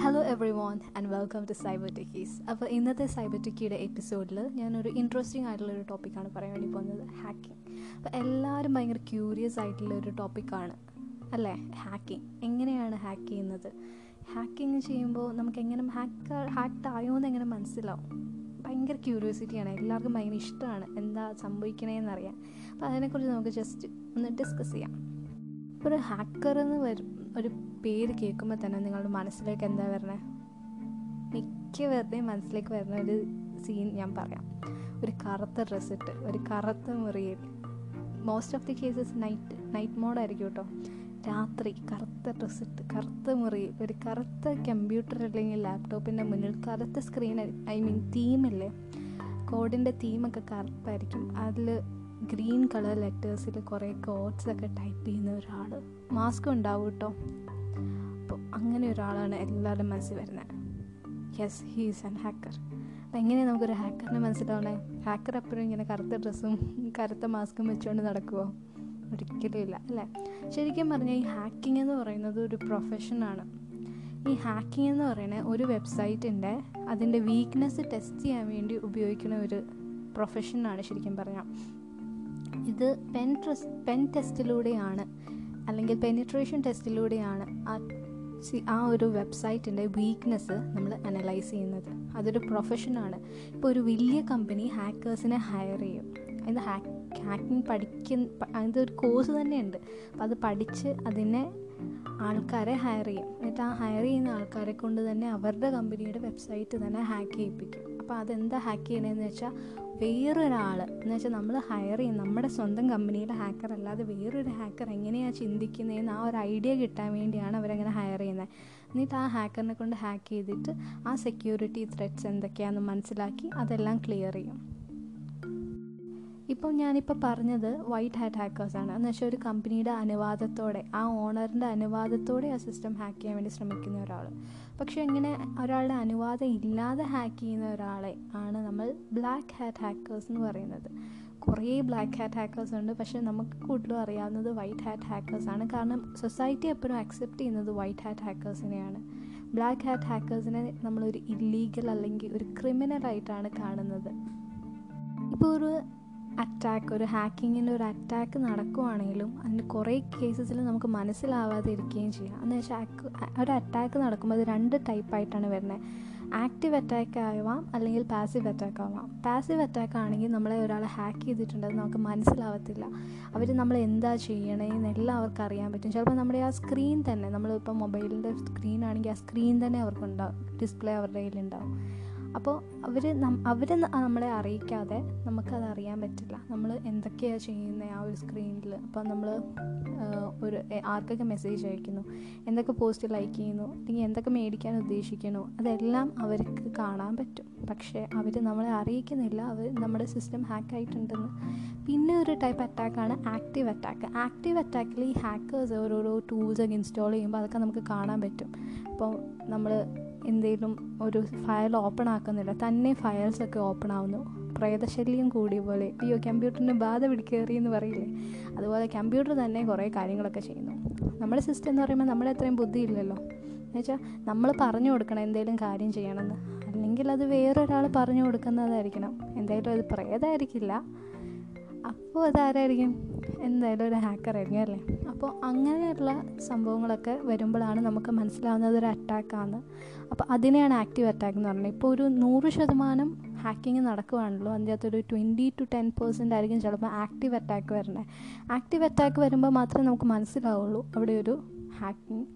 Hello everyone and welcome to cyber techies അപ്പോൾ ഇന്നത്തെ cyber ടെക്കിയുടെ എപ്പിസോഡിൽ ഞാനൊരു ഇൻട്രസ്റ്റിംഗ് ആയിട്ടുള്ള ആയിട്ടുള്ളൊരു ടോപ്പിക്കാണ് പറയാൻ വേണ്ടി പോകുന്നത് ഹാക്കിംഗ് അപ്പോൾ എല്ലാവരും ഭയങ്കര ക്യൂരിയസ് ആയിട്ടുള്ള ഒരു ടോപ്പിക്കാണ് അല്ലേ? ഹാക്കിംഗ് എങ്ങനെയാണ് ഹാക്ക് ചെയ്യുന്നത്? ഹാക്കിങ് ചെയ്യുമ്പോൾ നമുക്ക് എങ്ങനെ ഹാക്ക് ഹാക്ക്ഡ് ആയോ എന്ന് എങ്ങനെ മനസ്സിലാവും? ഭയങ്കര ക്യൂരിയോസിറ്റിയാണ് എല്ലാവർക്കും ഭയങ്കര ഇഷ്ടമാണ് എന്താ സംഭവിക്കണേന്നറിയാൻ. അപ്പോൾ അതിനെക്കുറിച്ച് നമുക്ക് ജസ്റ്റ് ഒന്ന് ഡിസ്കസ് ചെയ്യാം. ഒരു ഹാക്കർ എന്ന് വരും ഒരു പേര് കേൾക്കുമ്പോൾ തന്നെ നിങ്ങളുടെ മനസ്സിലേക്ക് എന്താ വരണേ? മിക്ക പേരുടെയും മനസ്സിലേക്ക് വരുന്ന ഒരു സീൻ ഞാൻ പറയാം. ഒരു കറുത്ത ഡ്രസ്സ് ഇട്ട് ഒരു കറുത്ത മുറിയിൽ. Most of the cases night night മോഡായിരിക്കും കേട്ടോ രാത്രി കറുത്ത ഡ്രസ്സ് ഇട്ട് കറുത്ത മുറിയിൽ ഒരു കറുത്ത കമ്പ്യൂട്ടർ അല്ലെങ്കിൽ ലാപ്ടോപ്പിന്റെ മുന്നിൽ കറുത്ത സ്ക്രീൻ ഐ മീൻ തീമില്ലേ കോഡിന്റെ തീമൊക്കെ കറുപ്പായിരിക്കും അതിൽ ഗ്രീൻ കളർ ലെറ്റേഴ്സിൽ കുറേ കോഡ്സ് ഒക്കെ ടൈപ്പ് ചെയ്യുന്ന ഒരാൾ മാസ്ക് ഉണ്ടാവും കേട്ടോ അപ്പോൾ അങ്ങനെ ഒരാളാണ് എല്ലാവരുടെ മനസ്സിൽ വരുന്നത്. യെസ് ഹീസ് ആൻ ഹാക്കർ അപ്പം എങ്ങനെയാണ് നമുക്കൊരു ഹാക്കറിനെ മനസ്സിലാവണേ? ഹാക്കർ എപ്പോഴും ഇങ്ങനെ കറുത്ത ഡ്രസ്സും കറുത്ത മാസ്കും വെച്ചുകൊണ്ട് നടക്കുമോ ഒരിക്കലും ഇല്ല അല്ലേ? ശരിക്കും പറഞ്ഞാൽ ഈ ഹാക്കിംഗ് എന്ന് പറയുന്നത് ഒരു പ്രൊഫഷനാണ് ഈ ഹാക്കിംഗ് എന്ന് പറയുന്നത് ഒരു വെബ്സൈറ്റിന്റെ അതിന്റെ വീക്ക്നെസ് ടെസ്റ്റ് ചെയ്യാൻ വേണ്ടി ഉപയോഗിക്കുന്ന ഒരു പ്രൊഫഷനാണ് ശരിക്കും പറഞ്ഞാൽ ഇത് പെൻ ട്രസ് പെൻ ടെസ്റ്റിലൂടെയാണ് അല്ലെങ്കിൽ പെനിട്രേഷൻ ടെസ്റ്റിലൂടെയാണ് ആ ആ ഒരു വെബ്സൈറ്റിന്റെ വീക്ക്നെസ് നമ്മൾ അനലൈസ് ചെയ്യുന്നത്. അതൊരു പ്രൊഫഷനാണ് ഇപ്പോൾ ഒരു വലിയ കമ്പനി ഹാക്കേഴ്സിനെ ഹയർ ചെയ്യും. ഇത് ഹാക്ക് ഹാക്കിംഗ് പഠിക്കുന്ന അതിന്റെ ഒരു കോഴ്സ് തന്നെയുണ്ട്. അപ്പോൾ അത് പഠിച്ച് അതിനെ ആൾക്കാരെ ഹയർ ചെയ്യും. എന്നിട്ട് ആ ഹയർ ചെയ്യുന്ന ആൾക്കാരെ കൊണ്ട് തന്നെ അവരുടെ കമ്പനിയുടെ വെബ്സൈറ്റ് തന്നെ ഹാക്ക് ചെയ്യിപ്പിക്കും. അപ്പോൾ അതെന്താ ഹാക്ക് ചെയ്യണതെന്ന് വെച്ചാൽ വേറൊരാൾ എന്ന് വെച്ചാൽ നമ്മൾ ഹയർ ചെയ്യും. നമ്മുടെ സ്വന്തം കമ്പനിയിലെ ഹാക്കർ അല്ലാതെ വേറൊരു ഹാക്കർ എങ്ങനെയാണ് ചിന്തിക്കുന്നതെന്ന് ആ ഒരു ഐഡിയ കിട്ടാൻ വേണ്ടിയാണ് അവരങ്ങനെ ഹയർ ചെയ്യുന്നത് എന്നിട്ട് ആ ഹാക്കറിനെ കൊണ്ട് ഹാക്ക് ചെയ്തിട്ട് ആ സെക്യൂരിറ്റി ത്രെറ്റ്സ് എന്തൊക്കെയാണെന്ന് മനസ്സിലാക്കി അതെല്ലാം ക്ലിയർ ചെയ്യും. ഇപ്പോൾ ഞാനിപ്പോൾ പറഞ്ഞത് വൈറ്റ് ഹാറ്റ് ഹാക്കേഴ്സാണ് എന്ന് വെച്ചാൽ ഒരു കമ്പനിയുടെ അനുവാദത്തോടെ ആ ഓണറിന്റെ അനുവാദത്തോടെ ആ സിസ്റ്റം ഹാക്ക് ചെയ്യാൻ വേണ്ടി ശ്രമിക്കുന്ന ഒരാൾ പക്ഷേ ഇങ്ങനെ ഒരാളുടെ അനുവാദം ഇല്ലാതെ ഹാക്ക് ചെയ്യുന്ന ഒരാളെ ആണ് നമ്മൾ ബ്ലാക്ക് ഹാറ്റ് ഹാക്കേഴ്സ് എന്ന് പറയുന്നത്. കുറേ ബ്ലാക്ക് ഹാറ്റ് ഹാക്കേഴ്സ് ഉണ്ട് പക്ഷേ നമുക്ക് കൂടുതലും അറിയാവുന്നത് വൈറ്റ് ഹാറ്റ് ഹാക്കേഴ്സാണ് കാരണം സൊസൈറ്റി എപ്പോഴും അക്സെപ്റ്റ് ചെയ്യുന്നത് വൈറ്റ് ഹാറ്റ് ഹാക്കേഴ്സിനെയാണ് ബ്ലാക്ക് ഹാറ്റ് ഹാക്കേഴ്സിനെ നമ്മളൊരു ഇല്ലീഗൽ അല്ലെങ്കിൽ ഒരു ക്രിമിനലായിട്ടാണ് കാണുന്നത്. ഇപ്പോൾ ഒരു അറ്റാക്ക് ഒരു ഹാക്കിങ്ങിന്റെ ഒരു അറ്റാക്ക് നടക്കുവാണെങ്കിലും അതിന് കുറേ കേസസിൽ നമുക്ക് മനസ്സിലാവാതെ ഇരിക്കുകയും ചെയ്യാം. എന്ന് വെച്ചാൽ ഒരു അറ്റാക്ക് നടക്കുമ്പോൾ അത് രണ്ട് ടൈപ്പായിട്ടാണ് വരുന്നത്. ആക്റ്റീവ് അറ്റാക്ക് ആവാം അല്ലെങ്കിൽ പാസീവ് അറ്റാക്ക് ആവാം. പാസീവ് അറ്റാക്ക് ആണെങ്കിൽ നമ്മളെ ഒരാൾ ഹാക്ക് ചെയ്തിട്ടുണ്ട് അത് നമുക്ക് മനസ്സിലാവത്തില്ല. അവർ നമ്മൾ എന്താ ചെയ്യണേന്ന് അവർക്ക് അറിയാൻ പറ്റും. ചിലപ്പോൾ നമ്മുടെ ആ സ്ക്രീൻ തന്നെ നമ്മളിപ്പോൾ മൊബൈലിന്റെ സ്ക്രീൻ ആണെങ്കിൽ ആ സ്ക്രീൻ തന്നെ അവർക്കുണ്ടാവും ഡിസ്പ്ലേ അവരുടെ കയ്യിലുണ്ടാവും അപ്പോൾ അവർ അവർ നമ്മളെ അറിയിക്കാതെ നമുക്കത് അറിയാൻ പറ്റില്ല. നമ്മൾ എന്തൊക്കെയാണ് ചെയ്യുന്നത് ആ ഒരു സ്ക്രീനിൽ അപ്പോൾ നമ്മൾ ഒരു ആർക്കൊക്കെ മെസ്സേജ് അയക്കുന്നു എന്തൊക്കെ പോസ്റ്റ് ലൈക്ക് ചെയ്യുന്നു അല്ലെങ്കിൽ എന്തൊക്കെ മേടിക്കാൻ ഉദ്ദേശിക്കുന്നു അതെല്ലാം അവർക്ക് കാണാൻ പറ്റും. പക്ഷേ അവർ നമ്മളെ അറിയിക്കുന്നില്ല. അവർ നമ്മുടെ സിസ്റ്റം ഹാക്ക് ആയിട്ടുണ്ടെന്ന്. പിന്നെ ഒരു ടൈപ്പ് അറ്റാക്കാണ് ആക്റ്റീവ് അറ്റാക്ക് ആക്റ്റീവ് അറ്റാക്കിൽ ഈ ഹാക്കേഴ്സ് ഓരോരോ ടൂൾസ് ടൂൾസൊക്കെ ഇൻസ്റ്റാൾ ചെയ്യുമ്പോൾ അതൊക്കെ നമുക്ക് കാണാൻ പറ്റും. അപ്പോൾ നമ്മൾ എന്തെങ്കിലും ഒരു ഫയൽ ഓപ്പൺ ആക്കുന്നില്ല. തന്നെ ഫയൽസൊക്കെ ഓപ്പൺ ആവുന്നു. പ്രേതശല്യം കൂടിയ പോലെ. അയ്യോ കമ്പ്യൂട്ടറിന് ബാധ പിടിക്കേറി എന്ന് പറയില്ലേ? അതുപോലെ കമ്പ്യൂട്ടർ തന്നെ കുറേ കാര്യങ്ങളൊക്കെ ചെയ്യുന്നു. നമ്മുടെ സിസ്റ്റം എന്ന് പറയുമ്പോൾ നമ്മുടെ അത്രയും ബുദ്ധിയില്ലല്ലോ. എന്നുവെച്ചാൽ നമ്മൾ പറഞ്ഞു കൊടുക്കണം എന്തെങ്കിലും കാര്യം ചെയ്യണമെന്ന്. അല്ലെങ്കിൽ അത് വേറൊരാൾ പറഞ്ഞു കൊടുക്കുന്നതായിരിക്കണം. എന്തായാലും അത് പ്രേതമായിരിക്കില്ല അപ്പോൾ അതാരായിരിക്കും? എന്തായാലും ഒരു ഹാക്കറായിരിക്കും അല്ലേ? അപ്പോൾ അങ്ങനെയുള്ള സംഭവങ്ങളൊക്കെ വരുമ്പോഴാണ് നമുക്ക് മനസ്സിലാവുന്നത് ഒരു അറ്റാക്കാണ് അപ്പോൾ അതിനെയാണ് ആക്റ്റീവ് അറ്റാക്ക് എന്ന് പറയുന്നത് ഇപ്പോൾ ഒരു നൂറ് ശതമാനം ഹാക്കിങ് നടക്കുകയാണല്ലോ അതിന്റെ അകത്തൊരു ട്വന്റി ടു ടെൻ പെർസെന്റ് ആയിരിക്കും ചിലപ്പോൾ ആക്റ്റീവ് അറ്റാക്ക് വരുന്നത്. ആക്റ്റീവ് അറ്റാക്ക് വരുമ്പോൾ മാത്രമേ നമുക്ക് മനസ്സിലാവുള്ളൂ അവിടെ ഒരു ഹാക്കിങ്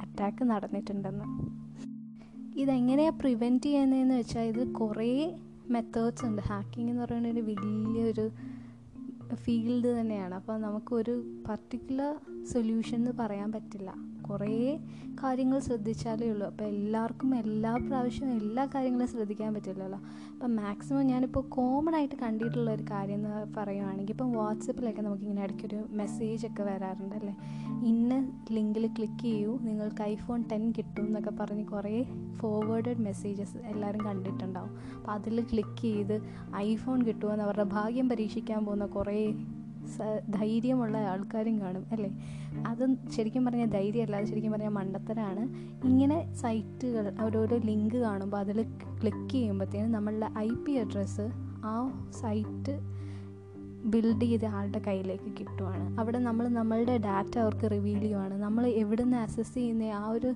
അറ്റാക്ക് നടന്നിട്ടുണ്ടെന്ന്. ഇതെങ്ങനെയാണ് പ്രിവെന്റ് ചെയ്യുന്നതെന്ന് വെച്ചാൽ ഇത് കുറേ മെത്തേഡ്സ് ഉണ്ട്. ഹാക്കിംഗ് എന്ന് പറയുന്നത് ഒരു വലിയൊരു ഫീൽഡ് തന്നെയാണ്. അപ്പോൾ നമുക്കൊരു പർട്ടിക്കുലർ സൊല്യൂഷൻ എന്ന് പറയാൻ പറ്റില്ല. കുറേ കാര്യങ്ങൾ ശ്രദ്ധിച്ചാലേ ഉള്ളൂ. അപ്പോൾ എല്ലാവർക്കും എല്ലാ പ്രാവശ്യവും എല്ലാ കാര്യങ്ങളും ശ്രദ്ധിക്കാൻ പറ്റില്ലല്ലോ. അപ്പം മാക്സിമം ഞാനിപ്പോൾ കോമൺ ആയിട്ട് കണ്ടിട്ടുള്ള ഒരു കാര്യം എന്ന് പറയുവാണെങ്കിൽ ഇപ്പം വാട്സപ്പിലൊക്കെ നമുക്കിങ്ങനെ ഇടയ്ക്കൊരു മെസ്സേജ് ഒക്കെ വരാറുണ്ട് അല്ലേ? ഇന്ന ലിങ്കിൽ ക്ലിക്ക് ചെയ്യൂ. നിങ്ങൾക്ക് ഐഫോൺ ടെൻ കിട്ടും എന്നൊക്കെ പറഞ്ഞ് കുറേ ഫോർവേഡഡ് മെസ്സേജസ് എല്ലാവരും കണ്ടിട്ടുണ്ടാവും. അപ്പോൾ അതിൽ ക്ലിക്ക് ചെയ്ത് ഐഫോൺ കിട്ടുമെന്ന് അവരുടെ ഭാഗ്യം പരീക്ഷിക്കാൻ പോകുന്ന കുറേ ധൈര്യമുള്ള ആൾക്കാരും കാണും അല്ലേ? അത് ശരിക്കും പറഞ്ഞാൽ ധൈര്യമല്ല അത് ശരിക്കും പറഞ്ഞാൽ മണ്ടത്തരാണ്. ഇങ്ങനെ സൈറ്റുകൾ ഓരോരോ ലിങ്ക് കാണുമ്പോൾ അതിൽ ക്ലിക്ക് ചെയ്യുമ്പോഴത്തേനും നമ്മളുടെ ഐ പി അഡ്രസ്സ് ആ സൈറ്റ് ബിൽഡ് ചെയ്ത് ആളുടെ കയ്യിലേക്ക് കിട്ടുവാണ്. അവിടെ നമ്മൾ നമ്മളുടെ ഡാറ്റ അവർക്ക് റിവീൽ ചെയ്യുവാണ്. നമ്മൾ എവിടെ നിന്ന് അസസ് ചെയ്യുന്ന ആ ഒരു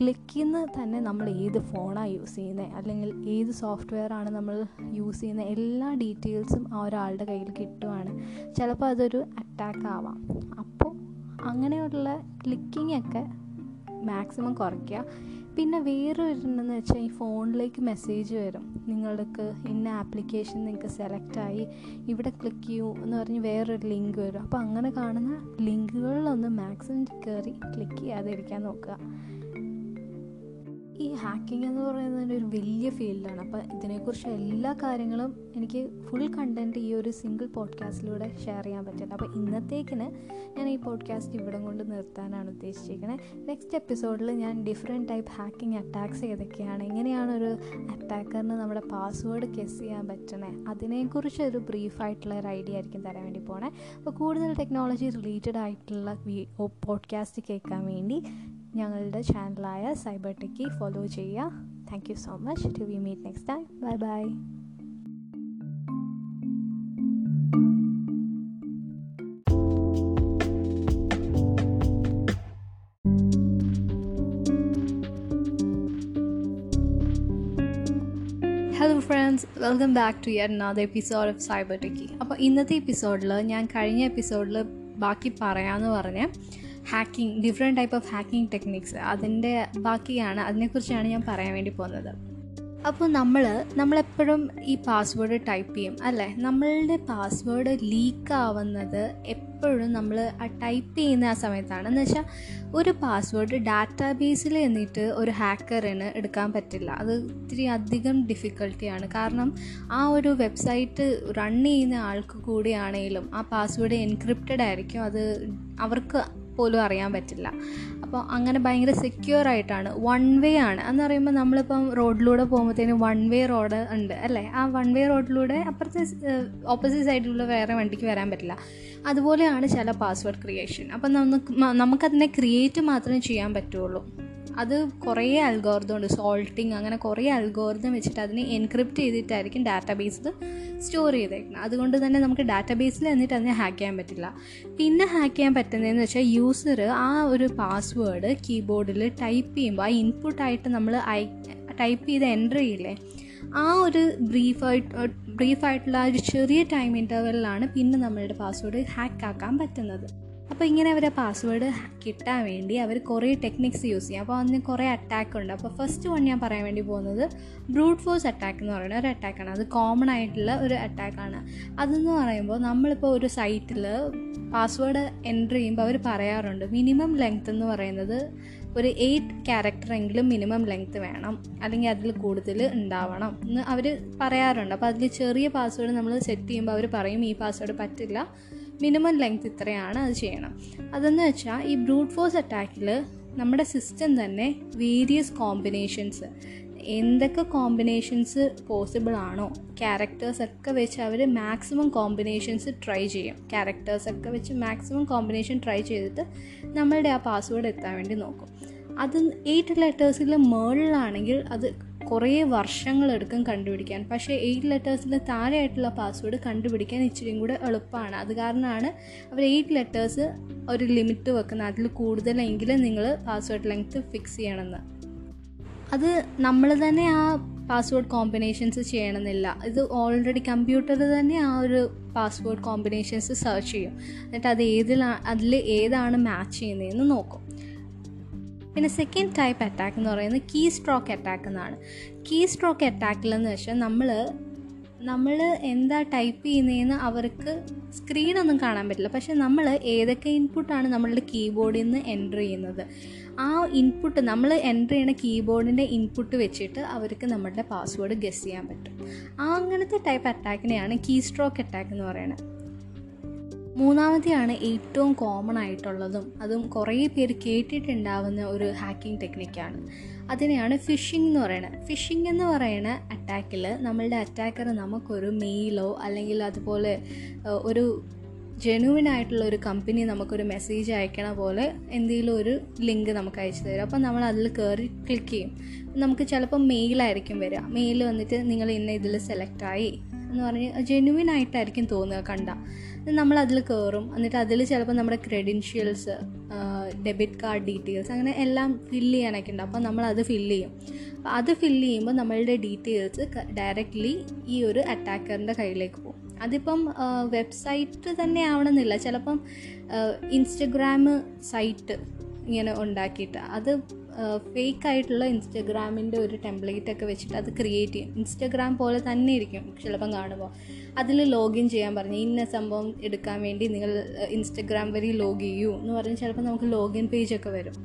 ക്ലിക്കിൽ നിന്ന് തന്നെ നമ്മൾ ഏത് ഫോണാണ് യൂസ് ചെയ്യുന്നത് അല്ലെങ്കിൽ ഏത് സോഫ്റ്റ്വെയർ ആണ് നമ്മൾ യൂസ് ചെയ്യുന്ന എല്ലാ ഡീറ്റെയിൽസും ആ ഒരാളുടെ കയ്യിൽ കിട്ടുവാണ്. ചിലപ്പോൾ അതൊരു അറ്റാക്ക് ആവാം. അപ്പോൾ അങ്ങനെയുള്ള ക്ലിക്കിംഗ് ഒക്കെ മാക്സിമം കുറയ്ക്കുക. പിന്നെ വേറെ ഒരെണ്ണെന്ന് വെച്ചാൽ ഈ ഫോണിലേക്ക് മെസ്സേജ് വരും. നിങ്ങൾക്ക് ഇന്ന ആപ്ലിക്കേഷൻ നിങ്ങൾക്ക് സെലക്ട് ആയി. ഇവിടെ ക്ലിക്ക് ചെയ്യൂ എന്ന് പറഞ്ഞ് വേറൊരു ലിങ്ക് വരും. അപ്പോൾ അങ്ങനെ കാണുന്ന ലിങ്കുകളിലൊന്ന് മാക്സിമം കയറി ക്ലിക്ക് ചെയ്യാതിരിക്കാൻ നോക്കുക. ഈ ഹാക്കിംഗ് എന്ന് പറയുന്നത് ഒരു വലിയ ഫീൽഡാണ് അപ്പോൾ ഇതിനെക്കുറിച്ച് എല്ലാ കാര്യങ്ങളും എനിക്ക് ഫുൾ കണ്ടന്റ് ഈ ഒരു സിംഗിൾ പോഡ്കാസ്റ്റിലൂടെ ഷെയർ ചെയ്യാൻ പറ്റില്ല അപ്പോൾ ഇന്നത്തേക്കിന് ഞാൻ ഈ പോഡ്കാസ്റ്റ് ഇവിടം കൊണ്ട് നിർത്താനാണ് ഉദ്ദേശിച്ചിരിക്കുന്നത് നെക്സ്റ്റ് എപ്പിസോഡിൽ ഞാൻ ഡിഫറെന്റ് ടൈപ്പ് ഹാക്കിംഗ് അറ്റാക്സ് ഏതൊക്കെയാണ് എങ്ങനെയാണ് ഒരു അറ്റാക്കറിന് നമ്മുടെ പാസ്വേഡ് കെസ് ചെയ്യാൻ പറ്റണേ അതിനെക്കുറിച്ച് ഒരു ബ്രീഫായിട്ടുള്ള ഒരു ഐഡിയ ആയിരിക്കും തരാൻ വേണ്ടി പോണേ. അപ്പോൾ കൂടുതൽ ടെക്നോളജി റിലേറ്റഡ് ആയിട്ടുള്ള പോഡ്കാസ്റ്റ് കേൾക്കാൻ വേണ്ടി ഞങ്ങളുടെ ചാനലായ സൈബർ ടെക്കി ഫോളോ ചെയ്യുക. Thank you so much to we meet next time bye bye hello friends welcome back to yet another episode of cyber techie അപ്പോൾ ഇന്നത്തെ എപ്പിസോഡിൽ ഞാൻ കഴിഞ്ഞ എപ്പിസോഡിൽ ബാക്കി പറയാമെന്ന് പറഞ്ഞ hacking different type of hacking techniques അതിന്റെ ബാക്കിയാണ് അതിനെക്കുറിച്ചാണ് ഞാൻ പറയാൻ വേണ്ടി പോകുന്നത്. അപ്പോൾ നമ്മൾ നമ്മളെപ്പോഴും ഈ പാസ്വേഡ് ടൈപ്പ് ചെയ്യും അല്ലേ? നമ്മളുടെ പാസ്വേഡ് ലീക്ക് ആവുന്നത് എപ്പോഴും നമ്മൾ ആ ടൈപ്പ് ചെയ്യുന്ന ആ സമയത്താണ്. എന്ന് വെച്ചാൽ ഒരു പാസ്വേഡ് ഡാറ്റാ ബേസിൽ എന്നിട്ട് ഒരു ഹാക്കറിന് എടുക്കാൻ പറ്റില്ല. അത് ഇത്തിരി അധികം ഡിഫിക്കൽട്ടിയാണ് കാരണം ആ ഒരു വെബ്സൈറ്റ് റൺ ചെയ്യുന്ന ആൾക്ക് കൂടിയാണെങ്കിലും ആ പാസ്വേഡ് എൻക്രിപ്റ്റഡ് ആയിരിക്കും. അത് അവർക്ക് പോലും അറിയാൻ പറ്റില്ല. അപ്പോൾ അങ്ങനെ ഭയങ്കര സെക്യൂർ ആയിട്ടാണ്. വൺ വേ ആണ്. എന്ന് പറയുമ്പോൾ നമ്മളിപ്പം റോഡിലൂടെ പോകുമ്പോഴത്തേനും വൺ വേ റോഡ് ഉണ്ട് അല്ലേ? ആ വൺ വേ റോഡിലൂടെ അപ്പുറത്തെ ഓപ്പോസിറ്റ് സൈഡിലുള്ള വേറെ വണ്ടിക്ക് വരാൻ പറ്റില്ല. അതുപോലെയാണ് ചില പാസ്വേഡ് ക്രിയേഷൻ അപ്പം നമുക്ക് നമുക്കതിനെ ക്രിയേറ്റ് മാത്രമേ ചെയ്യാൻ പറ്റുള്ളൂ. അത് കുറേ അൽഗോർദം ഉണ്ട്. സോൾട്ടിങ് അങ്ങനെ കുറേ അൽഗോർദം വെച്ചിട്ട് അതിനെ എൻക്രിപ്റ്റ് ചെയ്തിട്ടായിരിക്കും ഡാറ്റാബേസിൽ സ്റ്റോർ ചെയ്തേക്കുന്നത്. അതുകൊണ്ട് തന്നെ നമുക്ക് ഡാറ്റാബേസിൽ എന്നിട്ട് അതിനെ ഹാക്ക് ചെയ്യാൻ പറ്റില്ല. പിന്നെ ഹാക്ക് ചെയ്യാൻ പറ്റുന്നതെന്ന് വെച്ചാൽ യൂസർ ആ ഒരു പാസ്വേഡ് കീബോർഡിൽ ടൈപ്പ് ചെയ്യുമ്പോൾ ആ ഇൻപുട്ടായിട്ട് നമ്മൾ ടൈപ്പ് ചെയ്ത് എന്റർ ചെയ്യില്ലേ? ആ ഒരു ബ്രീഫായിട്ട് ബ്രീഫായിട്ടുള്ള ഒരു ചെറിയ ടൈം ഇന്റർവെല്ലിലാണ് പിന്നെ നമ്മളുടെ പാസ്വേഡ് ഹാക്ക് ആക്കാൻ പറ്റുന്നത്. അപ്പോൾ ഇങ്ങനെ അവരെ പാസ്വേഡ് കിട്ടാൻ വേണ്ടി അവർ കുറേ ടെക്നിക്സ് യൂസ് ചെയ്യും. അപ്പോൾ അതിന് കുറേ അറ്റാക്ക് ഉണ്ട്. അപ്പോൾ ഫസ്റ്റ് വൺ ഞാൻ പറയാൻ വേണ്ടി പോകുന്നത് ബ്രൂട്ട് ഫോഴ്സ് അറ്റാക്ക് എന്ന് പറയുന്ന ഒരു അറ്റാക്കാണ് അത് കോമൺ ആയിട്ടുള്ള ഒരു അറ്റാക്കാണ് അതെന്ന് പറയുമ്പോൾ നമ്മളിപ്പോൾ ഒരു സൈറ്റിൽ പാസ്വേഡ് എന്റർ ചെയ്യുമ്പോൾ അവർ പറയാറുണ്ട് മിനിമം ലെങ്ത് എന്ന് പറയുന്നത് ഒരു എയ്റ്റ് ക്യാരക്ടറെങ്കിലും മിനിമം ലെങ്ത് വേണം. അല്ലെങ്കിൽ അതിൽ കൂടുതൽ ഉണ്ടാവണം എന്ന് അവർ പറയാറുണ്ട്. അപ്പോൾ അതിൽ ചെറിയ പാസ്വേഡ് നമ്മൾ സെറ്റ് ചെയ്യുമ്പോൾ അവർ പറയും ഈ പാസ്വേഡ് പറ്റില്ല. മിനിമം ലെങ്ത് ഇത്രയാണ് അത് ചെയ്യണം. അതെന്ന് വെച്ചാൽ ഈ ബ്രൂട്ട് ഫോഴ്സ് അറ്റാക്കിൽ നമ്മുടെ സിസ്റ്റം തന്നെ വേരിയസ് കോമ്പിനേഷൻസ് എന്തൊക്കെ കോമ്പിനേഷൻസ് പോസിബിൾ ആണോ ക്യാരക്ടേഴ്സ് ഒക്കെ വെച്ച് അവർ മാക്സിമം കോമ്പിനേഷൻസ് ട്രൈ ചെയ്യും. ക്യാരക്ടേഴ്സ് ഒക്കെ വെച്ച് മാക്സിമം കോമ്പിനേഷൻ ട്രൈ ചെയ്തിട്ട് നമ്മളുടെ ആ പാസ്വേഡ് എത്താൻ വേണ്ടി നോക്കും. അത് എയ്റ്റ് ലെറ്റേഴ്സിൽ മേളിലാണെങ്കിൽ അത് കുറേ വർഷങ്ങളെടുക്കും കണ്ടുപിടിക്കാൻ. പക്ഷേ എയ്റ്റ് ലെറ്റേഴ്സിന് താഴെയായിട്ടുള്ള പാസ്വേഡ് കണ്ടുപിടിക്കാൻ ഇച്ചിരിയും കൂടെ എളുപ്പമാണ്. അത് കാരണമാണ് അവർ എയ്റ്റ് ലെറ്റേഴ്സ് ഒരു ലിമിറ്റ് വെക്കുന്നത്. അതിൽ കൂടുതലെങ്കിലും നിങ്ങൾ പാസ്വേഡ് ലെങ്ത്ത് ഫിക്സ് ചെയ്യണമെന്ന്. അത് നമ്മൾ തന്നെ ആ പാസ്വേഡ് കോമ്പിനേഷൻസ് ചെയ്യണമെന്നില്ല. ഇത് ഓൾറെഡി കമ്പ്യൂട്ടറിൽ തന്നെ ആ ഒരു പാസ്വേഡ് കോമ്പിനേഷൻസ് സെർച്ച് ചെയ്യും. എന്നിട്ട് അത് ഏതിലാണ് അതിൽ ഏതാണ് മാച്ച് ചെയ്യുന്നതെന്ന് നോക്കും. പിന്നെ സെക്കൻഡ് ടൈപ്പ് അറ്റാക്ക് എന്ന് പറയുന്നത് കീ സ്ട്രോക്ക് അറ്റാക്ക് എന്നാണ് കീ സ്ട്രോക്ക് അറ്റാക്കിലെന്ന് വെച്ചാൽ നമ്മൾ നമ്മൾ എന്താ ടൈപ്പ് ചെയ്യുന്നതെന്ന് അവർക്ക് സ്ക്രീനൊന്നും കാണാൻ പറ്റില്ല. പക്ഷേ നമ്മൾ ഏതൊക്കെ ഇൻപുട്ടാണ് നമ്മളുടെ കീബോർഡിൽ നിന്ന് എന്റർ ചെയ്യുന്നത്? ആ ഇൻപുട്ട് നമ്മൾ എന്റർ ചെയ്യുന്ന കീബോർഡിന്റെ ഇൻപുട്ട് വെച്ചിട്ട് അവർക്ക് നമ്മളുടെ പാസ്വേഡ് ഗസ് ചെയ്യാൻ പറ്റും. ആ അങ്ങനത്തെ ടൈപ്പ് അറ്റാക്കിനെയാണ് കീ സ്ട്രോക്ക് അറ്റാക്ക് എന്ന് പറയുന്നത്. മൂന്നാമത്തെയാണ് ഏറ്റവും കോമൺ ആയിട്ടുള്ളതും. അതും കുറേ പേര് കേട്ടിട്ടുണ്ടാവുന്ന ഒരു ഹാക്കിംഗ് ടെക്നിക്കാണ് അതിനെയാണ് ഫിഷിംഗ് എന്ന് പറയുന്നത്. ഫിഷിംഗ് എന്ന് പറയുന്ന അറ്റാക്കിൽ നമ്മളുടെ അറ്റാക്കർ നമുക്കൊരു മെയിലോ അല്ലെങ്കിൽ അതുപോലെ ഒരു ജെനുവിൻ ആയിട്ടുള്ള ഒരു കമ്പനി നമുക്കൊരു മെസ്സേജ് അയക്കണ പോലെ എന്തെങ്കിലും ഒരു ലിങ്ക് നമുക്ക് അയച്ചു തരും. അപ്പം നമ്മൾ അതിൽ കയറി ക്ലിക്ക് ചെയ്യും. നമുക്ക് ചിലപ്പോൾ മെയിലായിരിക്കും വരിക. മെയിൽ വന്നിട്ട് നിങ്ങൾ ഇന്ന ഇതിൽ സെലക്ട് ആയി. എന്ന് പറഞ്ഞ് ജെനുവിൻ ആയിട്ടായിരിക്കും തോന്നുക കണ്ട. നമ്മൾ അതിൽ കയറും എന്നിട്ട് അതിൽ ചിലപ്പോൾ നമ്മുടെ ക്രെഡൻഷ്യൽസ് ഡെബിറ്റ് കാർഡ് ഡീറ്റെയിൽസ് അങ്ങനെ എല്ലാം ഫില്ല് ചെയ്യാനൊക്കെ ഉണ്ട്. അപ്പോൾ നമ്മൾ അത് ഫില്ല് ചെയ്യും. അപ്പോൾ അത് ഫില്ല് ചെയ്യുമ്പോൾ നമ്മളുടെ ഡീറ്റെയിൽസ് ഡയറക്റ്റ്ലി ഈ ഒരു അറ്റാക്കറിന്റെ കയ്യിലേക്ക് പോകും. അതിപ്പം വെബ്സൈറ്റ് തന്നെ ആവണമെന്നില്ല. ചിലപ്പം ഇൻസ്റ്റഗ്രാം സൈറ്റ് ഇങ്ങനെ ഉണ്ടാക്കിയിട്ട് അത് ഫേക്ക് ആയിട്ടുള്ള ഇൻസ്റ്റഗ്രാമിന്റെ ഒരു ടെംപ്ലേറ്റ് ഒക്കെ വെച്ചിട്ട് അത് ക്രിയേറ്റ് ചെയ്യും. ഇൻസ്റ്റഗ്രാം പോലെ തന്നെ ഇരിക്കും ചിലപ്പം കാണുമ്പോൾ. അതിൽ ലോഗിൻ ചെയ്യാൻ പറഞ്ഞു ഇന്ന സംഭവം എടുക്കാൻ വേണ്ടി നിങ്ങൾ ഇൻസ്റ്റഗ്രാം വഴി ലോഗ് ചെയ്യൂ എന്ന് പറഞ്ഞാൽ ചിലപ്പോൾ നമുക്ക് ലോഗിൻ പേജൊക്കെ വരും.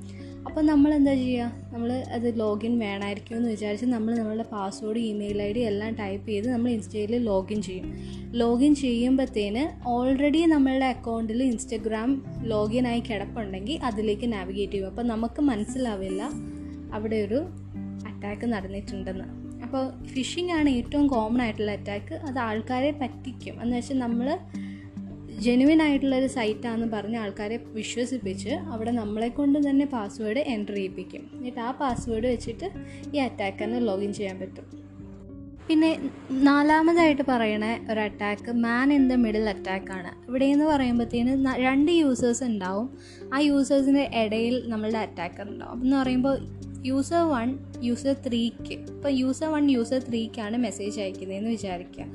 അപ്പോൾ നമ്മൾ എന്താ ചെയ്യുക നമ്മൾ അത് ലോഗിൻ വേണമായിരിക്കും എന്ന് വിചാരിച്ച് നമ്മൾ നമ്മളുടെ പാസ്വേഡ് ഇമെയിൽ ഐ ഡി എല്ലാം ടൈപ്പ് ചെയ്ത് നമ്മൾ ഇൻസ്റ്റയിൽ ലോഗിൻ ചെയ്യും. ലോഗിൻ ചെയ്യുമ്പോഴത്തേന് ഓൾറെഡി നമ്മളുടെ അക്കൗണ്ടിൽ ഇൻസ്റ്റഗ്രാം ലോഗിൻ ആയി കിടപ്പുണ്ടെങ്കിൽ അതിലേക്ക് നാവിഗേറ്റ് ചെയ്യും. അപ്പോൾ നമുക്ക് മനസ്സിലാവില്ല അവിടെ ഒരു അറ്റാക്ക് നടന്നിട്ടുണ്ടെന്ന്. അപ്പോൾ ഫിഷിംഗ് ആണ് ഏറ്റവും കോമൺ ആയിട്ടുള്ള അറ്റാക്ക് അത് ആൾക്കാരെ പറ്റിക്കും. എന്ന് വെച്ചാൽ നമ്മൾ ജെനുവിൻ ആയിട്ടുള്ളൊരു സൈറ്റാണെന്ന് പറഞ്ഞ് ആൾക്കാരെ വിശ്വസിപ്പിച്ച് അവിടെ നമ്മളെ കൊണ്ട് തന്നെ പാസ്വേഡ് എന്റർ ചെയ്യിപ്പിക്കും. എന്നിട്ട് ആ പാസ്വേഡ് വെച്ചിട്ട് ഈ അറ്റാക്കറിന് ലോഗിൻ ചെയ്യാൻ പറ്റും. പിന്നെ നാലാമതായിട്ട് പറയണ ഒരു attack man in the middle അറ്റാക്കാണ് ഇവിടെ എന്ന് പറയുമ്പോഴത്തേന് രണ്ട് യൂസേഴ്സ് ഉണ്ടാവും. ആ യൂസേഴ്സിന്റെ ഇടയിൽ നമ്മളുടെ അറ്റാക്കർ ഉണ്ടാവും. എന്ന് പറയുമ്പോൾ യൂസർ വൺ യൂസർ ത്രീക്ക് ഇപ്പോൾ യൂസർ വൺ യൂസർ ത്രീക്കാണ് മെസ്സേജ് അയക്കുന്നതെന്ന് വിചാരിക്കുക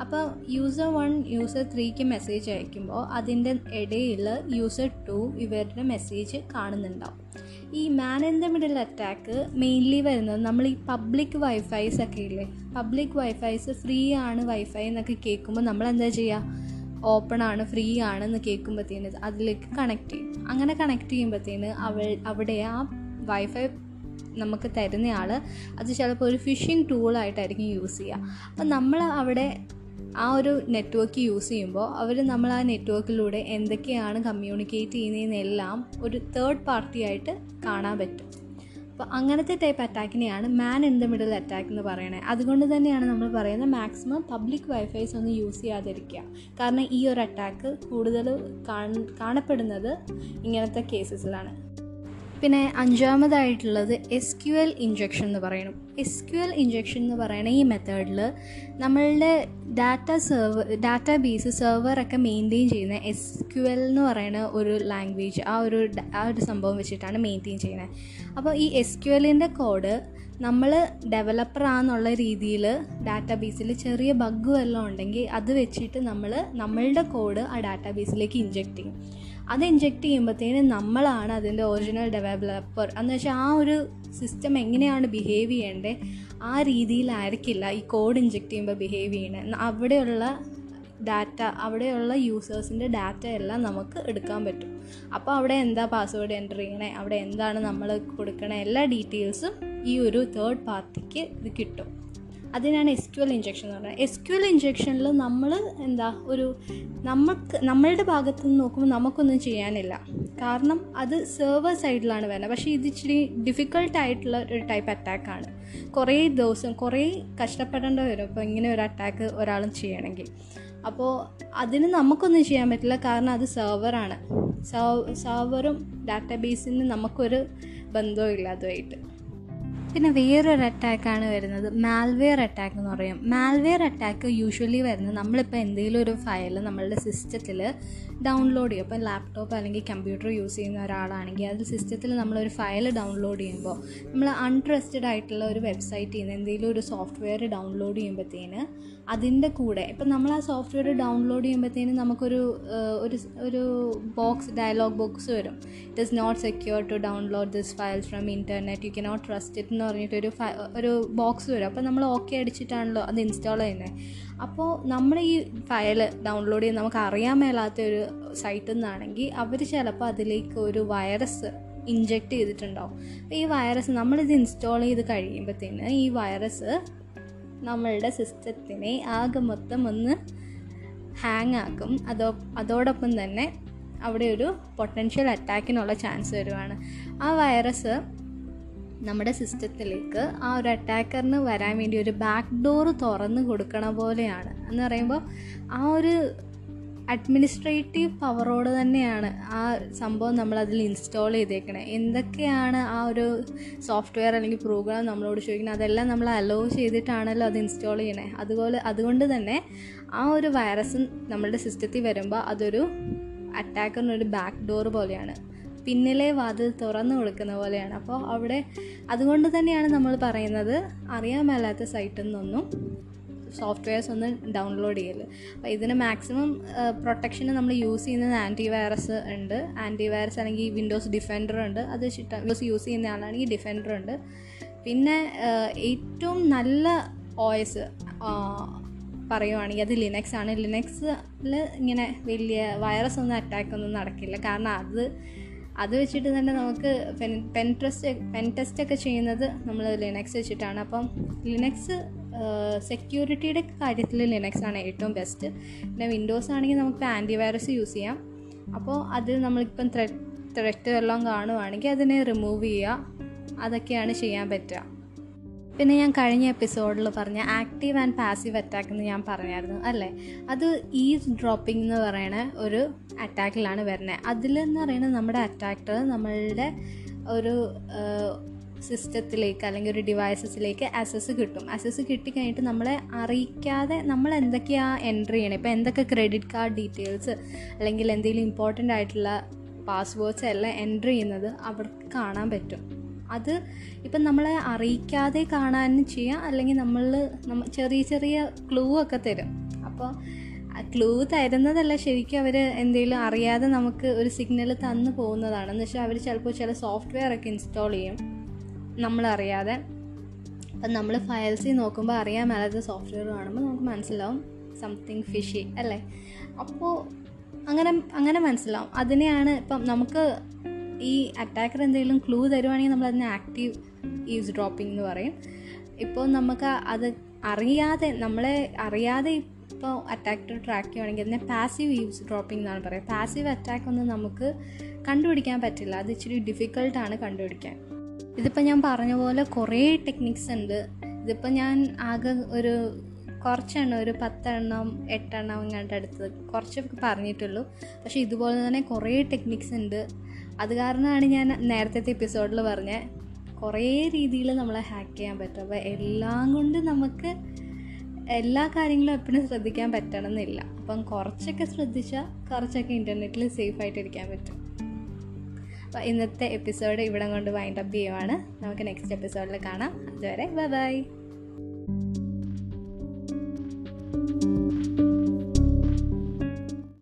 അപ്പോൾ യൂസർ വൺ യൂസർ ത്രീക്ക് മെസ്സേജ് അയക്കുമ്പോൾ അതിന്റെ ഇടയിൽ യൂസർ ടു ഇവരുടെ മെസ്സേജ് കാണുന്നുണ്ടാവും. ഈ man in the middle attack mainly വരുന്നത് നമ്മൾ ഈ പബ്ലിക് വൈഫൈസ് ഒക്കെ ഇല്ലേ? പബ്ലിക് വൈഫൈസ് ഫ്രീ ആണ് വൈഫൈ എന്നൊക്കെ കേൾക്കുമ്പോൾ നമ്മൾ എന്താ ചെയ്യുക ഓപ്പൺ ആണ് ഫ്രീ ആണെന്ന് കേൾക്കുമ്പോഴത്തേന് അതിലേക്ക് കണക്ട് ചെയ്യും. അങ്ങനെ കണക്ട് ചെയ്യുമ്പോഴത്തേന് അവൾ അവിടെ ആ വൈഫൈ നമുക്ക് തരുന്നയാൾ അത് ചിലപ്പോൾ ഒരു ഫിഷിംഗ് ടൂളായിട്ടായിരിക്കും യൂസ് ചെയ്യുക അപ്പം നമ്മൾ അവിടെ ആ ഒരു നെറ്റ്വർക്ക് യൂസ് ചെയ്യുമ്പോൾ അവർ നമ്മൾ ആ നെറ്റ്വർക്കിലൂടെ എന്തൊക്കെയാണ് കമ്മ്യൂണിക്കേറ്റ് ചെയ്യുന്നതെന്നെല്ലാം ഒരു തേർഡ് പാർട്ടി ആയിട്ട് കാണാൻ പറ്റും. അപ്പോൾ അങ്ങനത്തെ type അറ്റാക്കിനെയാണ് man in the middle attack എന്ന് പറയണത് അതുകൊണ്ട് തന്നെയാണ് നമ്മൾ പറയുന്നത് മാക്സിമം പബ്ലിക് വൈഫൈസ് ഒന്നും യൂസ് ചെയ്യാതിരിക്കുക. കാരണം ഈ ഒരു അറ്റാക്ക് കൂടുതൽ കാണപ്പെടുന്നത് ഇങ്ങനത്തെ കേസസിലാണ് പിന്നെ അഞ്ചാമതായിട്ടുള്ളത് എസ് ക്യു എൽ ഇഞ്ചക്ഷൻ എന്ന് പറയണം എസ് ക്യു എൽ ഇഞ്ചക്ഷൻ എന്ന് പറയുന്ന ഈ മെത്തേഡിൽ നമ്മളുടെ ഡാറ്റ സെർവർ ഡാറ്റ ബേസ് സെർവറൊക്കെ മെയിന്റെയിൻ ചെയ്യുന്ന എസ് ക്യു എൽ എന്ന് പറയുന്ന ഒരു ലാംഗ്വേജ് ആ ഒരു ആ ഒരു സംഭവം വെച്ചിട്ടാണ് മെയിന്റെയിൻ ചെയ്യുന്നത്. അപ്പോൾ ഈ എസ് ക്യു എല്ലിന്റെ കോഡ് നമ്മൾ ഡെവലപ്പർ ഡെവലപ്പറാന്നുള്ള രീതിയിൽ ഡാറ്റാ ബേസിൽ ചെറിയ ബഗ് വല്ലതും ഉണ്ടെങ്കിൽ അത് വെച്ചിട്ട് നമ്മൾ നമ്മളുടെ കോഡ് ആ ഡാറ്റാ ബേസിലേക്ക് ഇഞ്ചെക്ട് ചെയ്യും. അത് ഇഞ്ചെക്ട് ചെയ്യുമ്പോഴത്തേന് നമ്മളാണ് അതിന്റെ ഒറിജിനൽ ഡെവലപ്പർ എന്ന് വെച്ചാൽ ആ ഒരു സിസ്റ്റം എങ്ങനെയാണ് ബിഹേവ് ചെയ്യേണ്ടത് ആ രീതിയിലായിരിക്കില്ല ഈ കോഡ് ഇഞ്ചെക്ട് ചെയ്യുമ്പോൾ ബിഹേവ് ചെയ്യണത് അവിടെയുള്ള ഡാറ്റ അവിടെയുള്ള യൂസേഴ്സിന്റെ ഡാറ്റ എല്ലാം നമുക്ക് എടുക്കാൻ പറ്റും. അപ്പോൾ അവിടെ എന്താ പാസ്വേഡ് എന്റർ ചെയ്യണേ അവിടെ എന്താണ് നമ്മൾ കൊടുക്കണ എല്ലാ ഡീറ്റെയിൽസും ഈ ഒരു തേർഡ് പാർട്ടിക്ക് ഇത് കിട്ടും. അതിനാണ് എസ് ക്യു എൽ ഇഞ്ചക്ഷൻ എന്ന് പറയുന്നത്. എസ് ക്യു എൽ ഇഞ്ചക്ഷനിൽ നമ്മൾ എന്താ ഒരു നമുക്ക് നമ്മളുടെ ഭാഗത്ത് നിന്ന് നോക്കുമ്പോൾ നമുക്കൊന്നും ചെയ്യാനില്ല. കാരണം അത് സെർവർ സൈഡിലാണ് വരുന്നത്. പക്ഷേ ഇത് ഇച്ചിരി ഡിഫിക്കൾട്ട് ആയിട്ടുള്ള ഒരു ടൈപ്പ് അറ്റാക്കാണ് കുറേ ദിവസം കുറേ കഷ്ടപ്പെടേണ്ടി വരും ഇപ്പോൾ ഇങ്ങനെ ഒരു അറ്റാക്ക് ഒരാളും ചെയ്യണമെങ്കിൽ അപ്പോൾ അതിന് നമുക്കൊന്നും ചെയ്യാൻ പറ്റില്ല. കാരണം അത് സെർവറാണ് സെർവറും ഡാറ്റാബേസിന് നമുക്കൊരു ബന്ധവും ഇല്ല അതുമായിട്ട്. പിന്നെ വേറൊരു അറ്റാക്കാണ് വരുന്നത്. മാൽവെയർ അറ്റാക്ക് എന്ന് പറയും. മാൽവെയർ അറ്റാക്ക് യൂഷ്വലി വരുന്നത് നമ്മളിപ്പോൾ എന്തെങ്കിലും ഒരു ഫയൽ നമ്മളുടെ സിസ്റ്റത്തിൽ ഡൗൺലോഡ് ചെയ്യും. അപ്പോൾ ലാപ്ടോപ്പ് അല്ലെങ്കിൽ കമ്പ്യൂട്ടർ യൂസ് ചെയ്യുന്ന ഒരാളാണെങ്കിൽ അത് സിസ്റ്റത്തിൽ നമ്മളൊരു ഫയൽ ഡൗൺലോഡ് ചെയ്യുമ്പോൾ നമ്മൾ അൺട്രസ്റ്റഡ് ആയിട്ടുള്ള ഒരു വെബ്സൈറ്റിൽ നിന്ന് എന്തെങ്കിലും ഒരു സോഫ്റ്റ്വെയർ ഡൗൺലോഡ് ചെയ്യുമ്പോഴത്തേന് അതിന്റെ കൂടെ ഇപ്പം നമ്മൾ ആ സോഫ്റ്റ്വെയർ ഡൗൺലോഡ് ചെയ്യുമ്പോഴത്തേന് നമുക്കൊരു ഒരു ഒരു ബോക്സ് ഡയലോഗ് ബോക്സ് വരും. It is not secure to download this file from internet you can not trust it എന്ന് പറഞ്ഞിട്ടൊരു ഒരു ബോക്സ് വരും. അപ്പോൾ നമ്മൾ ഓക്കെ അടിച്ചിട്ടാണല്ലോ അത് ഇൻസ്റ്റാൾ ചെയ്യുന്നത് അപ്പോൾ നമ്മൾ ഈ ഫയൽ ഡൗൺലോഡ് ചെയ്ത് നമുക്ക് അറിയാൻ മേലാത്ത ഒരു സൈറ്റിൽ നിന്നാണെങ്കിൽ അവർ ചിലപ്പോൾ അതിലേക്ക് ഒരു വൈറസ് ഇഞ്ചെക്റ്റ് ചെയ്തിട്ടുണ്ടാവും. അപ്പോൾ ഈ വൈറസ് നമ്മളിത് ഇൻസ്റ്റാൾ ചെയ്ത് കഴിയുമ്പോഴത്തേന് ഈ വൈറസ് നമ്മളുടെ സിസ്റ്റത്തിനെ ആകെ മൊത്തം ഒന്ന് ഹാങ് ആക്കും. അതോ അതോടൊപ്പം തന്നെ അവിടെ ഒരു പൊട്ടൻഷ്യൽ അറ്റാക്കിനുള്ള ചാൻസ് വരുവാണ്. ആ വൈറസ് നമ്മുടെ സിസ്റ്റത്തിലേക്ക് ആ ഒരു അറ്റാക്കറിന് വരാൻ വേണ്ടി ഒരു ബാക്ക് ഡോർ തുറന്ന് കൊടുക്കണ പോലെയാണ്. എന്ന് പറയുമ്പോൾ ആ ഒരു അഡ്മിനിസ്ട്രേറ്റീവ് പവറോട് തന്നെയാണ് ആ സംഭവം നമ്മൾ അതിൽ ഇൻസ്റ്റാൾ ചെയ്തേക്കണേ. എന്തൊക്കെയാണ് ആ ഒരു സോഫ്റ്റ്വെയർ അല്ലെങ്കിൽ പ്രോഗ്രാം നമ്മളോട് ചോദിക്കുന്നത്? അതെല്ലാം നമ്മൾ അലോ ചെയ്തിട്ടാണല്ലോ അത് ഇൻസ്റ്റാൾ ചെയ്യണേ. അതുപോലെ അതുകൊണ്ട് തന്നെ ആ ഒരു വൈറസ് നമ്മളുടെ സിസ്റ്റത്തിൽ വരുമ്പോൾ അതൊരു അറ്റാക്കറിനൊരു ബാക്ക് ഡോർ പോലെയാണ്. പിന്നിലെ വാതിൽ തുറന്നു കൊടുക്കുന്ന പോലെയാണ്. അപ്പോൾ അവിടെ അതുകൊണ്ട് തന്നെയാണ് നമ്മൾ പറയുന്നത് അറിയാൻ മേലാത്ത സൈറ്റിൽ നിന്നൊന്നും സോഫ്റ്റ്വെയർസ് ഒന്ന് ഡൗൺലോഡ് ചെയ്യൽ അപ്പോൾ ഇതിന് മാക്സിമം പ്രൊട്ടക്ഷന് നമ്മൾ യൂസ് ചെയ്യുന്നത് ആന്റി വൈറസ് ഉണ്ട്. ആന്റി വൈറസ് അല്ലെങ്കിൽ വിൻഡോസ് ഡിഫെൻഡർ ഉണ്ട്. അത് വിൻഡോസ് യൂസ് ചെയ്യുന്ന ആളാണെങ്കിൽ ഡിഫെൻഡർ ഉണ്ട്. പിന്നെ ഏറ്റവും നല്ല ഓയസ് പറയുവാണെങ്കിൽ അത് ലിനക്സ് ആണ്. ലിനക്സിൽ ഇങ്ങനെ വലിയ വൈറസ് ഒന്നും അറ്റാക്ക് ഒന്നും നടക്കില്ല. കാരണം അത് അത് വെച്ചിട്ട് തന്നെ നമുക്ക് പെൻ പെൻ ടെസ്റ്റ് പെൻ ഒക്കെ ചെയ്യുന്നത് നമ്മൾ ലിനക്സ് വെച്ചിട്ടാണ്. അപ്പം ലിനക്സ് സെക്യൂരിറ്റിയുടെ കാര്യത്തിൽ ലിനക്സ് ആണ് ഏറ്റവും ബെസ്റ്റ് പിന്നെ വിൻഡോസ് ആണെങ്കിൽ നമുക്ക് ആന്റി വൈറസ് യൂസ് ചെയ്യാം. അപ്പോൾ അതിൽ നമ്മളിപ്പം ത്രെഡ് ത്രെറ്റ് എല്ലാം കാണുവാണെങ്കിൽ അതിനെ റിമൂവ് ചെയ്യുക. അതൊക്കെയാണ് ചെയ്യാൻ പറ്റുക. പിന്നെ ഞാൻ കഴിഞ്ഞ എപ്പിസോഡിൽ പറഞ്ഞ ആക്റ്റീവ് ആൻഡ് പാസീവ് അറ്റാക്ക് എന്ന് ഞാൻ പറഞ്ഞായിരുന്നു അല്ലേ? അത് ഈസ് ഡ്രോപ്പിംഗ് എന്ന് പറയുന്ന ഒരു അറ്റാക്കിലാണ് വരുന്നത് അതിലെന്ന് പറയുന്നത് നമ്മുടെ അറ്റാക്ടർ നമ്മളുടെ ഒരു സിസ്റ്റത്തിലേക്ക് അല്ലെങ്കിൽ ഒരു ഡിവൈസസിലേക്ക് അസസ് കിട്ടും. അസസ് കിട്ടിക്കഴിഞ്ഞിട്ട് നമ്മളെ അറിയിക്കാതെ നമ്മൾ എന്തൊക്കെയാണ് എൻട്രി ചെയ്യണം. ഇപ്പോൾ എന്തൊക്കെ ക്രെഡിറ്റ് കാർഡ് ഡീറ്റെയിൽസ് അല്ലെങ്കിൽ എന്തെങ്കിലും ഇമ്പോർട്ടന്റ് ആയിട്ടുള്ള പാസ്വേഡ്സ് എല്ലാം എൻട്രി ചെയ്യുന്നത് അവർക്ക് കാണാൻ പറ്റും. അത് ഇപ്പം നമ്മളെ അറിയിക്കാതെ കാണാനും ചെയ്യാം അല്ലെങ്കിൽ നമ്മൾ ചെറിയ ചെറിയ ക്ലൂ ഒക്കെ തരും. അപ്പോൾ ക്ലൂ തരുന്നതല്ല ശരിക്കും അവർ എന്തെങ്കിലും അറിയാതെ നമുക്ക് ഒരു സിഗ്നൽ തന്നു പോകുന്നതാണ്. എന്ന് വെച്ചാൽ അവർ ചിലപ്പോൾ ചില സോഫ്റ്റ്വെയർ ഒക്കെ ഇൻസ്റ്റാൾ ചെയ്യും നമ്മളറിയാതെ. അപ്പം നമ്മൾ ഫയൽസിൽ നോക്കുമ്പോൾ അറിയാൻ മേലാത്ത സോഫ്റ്റ്വെയർ കാണുമ്പോൾ നമുക്ക് മനസ്സിലാവും സംതിങ് ഫിഷി അല്ലേ? അപ്പോൾ അങ്ങനെ അങ്ങനെ മനസ്സിലാവും. അതിനെയാണ് ഇപ്പം നമുക്ക് ഈ അറ്റാക്കർ എന്തെങ്കിലും ക്ലൂ തരുവാണെങ്കിൽ നമ്മൾ അതിനെ ആക്റ്റീവ് ഈസ് ഡ്രോപ്പിംഗ് എന്ന് പറയും. ഇപ്പോൾ നമുക്ക് അത് അറിയാതെ നമ്മളെ അറിയാതെ ഇപ്പോൾ അറ്റാക്ക് ട്രാക്ക് ചെയ്യുവാണെങ്കിൽ അതിനെ പാസീവ് ഈവ്സ് ഡ്രോപ്പിംഗ് എന്നാണ് പറയുക. പാസീവ് അറ്റാക്ക് ഒന്നും നമുക്ക് കണ്ടുപിടിക്കാൻ പറ്റില്ല. അത് ഇച്ചിരി ഡിഫിക്കൽട്ടാണ് കണ്ടുപിടിക്കാൻ. ഇതിപ്പോൾ ഞാൻ പറഞ്ഞ പോലെ കുറേ ടെക്നിക്സ് ഉണ്ട്. ഇതിപ്പോൾ ഞാൻ ആകെ ഒരു കുറച്ചെണ്ണം ഒരു പത്തെണ്ണം എട്ടെണ്ണം ഇങ്ങോട്ട് അടുത്ത് കുറച്ചൊക്കെ പറഞ്ഞിട്ടുള്ളൂ. പക്ഷേ ഇതുപോലെ തന്നെ കുറേ ടെക്നിക്സ് ഉണ്ട്. അത് കാരണമാണ് ഞാൻ നേരത്തെ എപ്പിസോഡിൽ പറഞ്ഞത് കുറേ രീതിയിൽ നമ്മളെ ഹാക്ക് ചെയ്യാൻ പറ്റും. അപ്പോൾ എല്ലാം കൊണ്ട് നമുക്ക് എല്ലാ കാര്യങ്ങളും എപ്പോഴും ശ്രദ്ധിക്കാൻ പറ്റണമെന്നില്ല. അപ്പം കുറച്ചൊക്കെ ശ്രദ്ധിച്ചാൽ കുറച്ചൊക്കെ ഇന്റർനെറ്റിൽ സേഫ് ആയിട്ട് ഇരിക്കാൻ പറ്റും. അപ്പോൾ ഇന്നത്തെ എപ്പിസോഡ് ഇവിടെ കൊണ്ട് വൈൻഡപ്പ് ചെയ്യുവാണ്. നമുക്ക് നെക്സ്റ്റ് എപ്പിസോഡിൽ കാണാം. അതുവരെ ബൈ ബൈ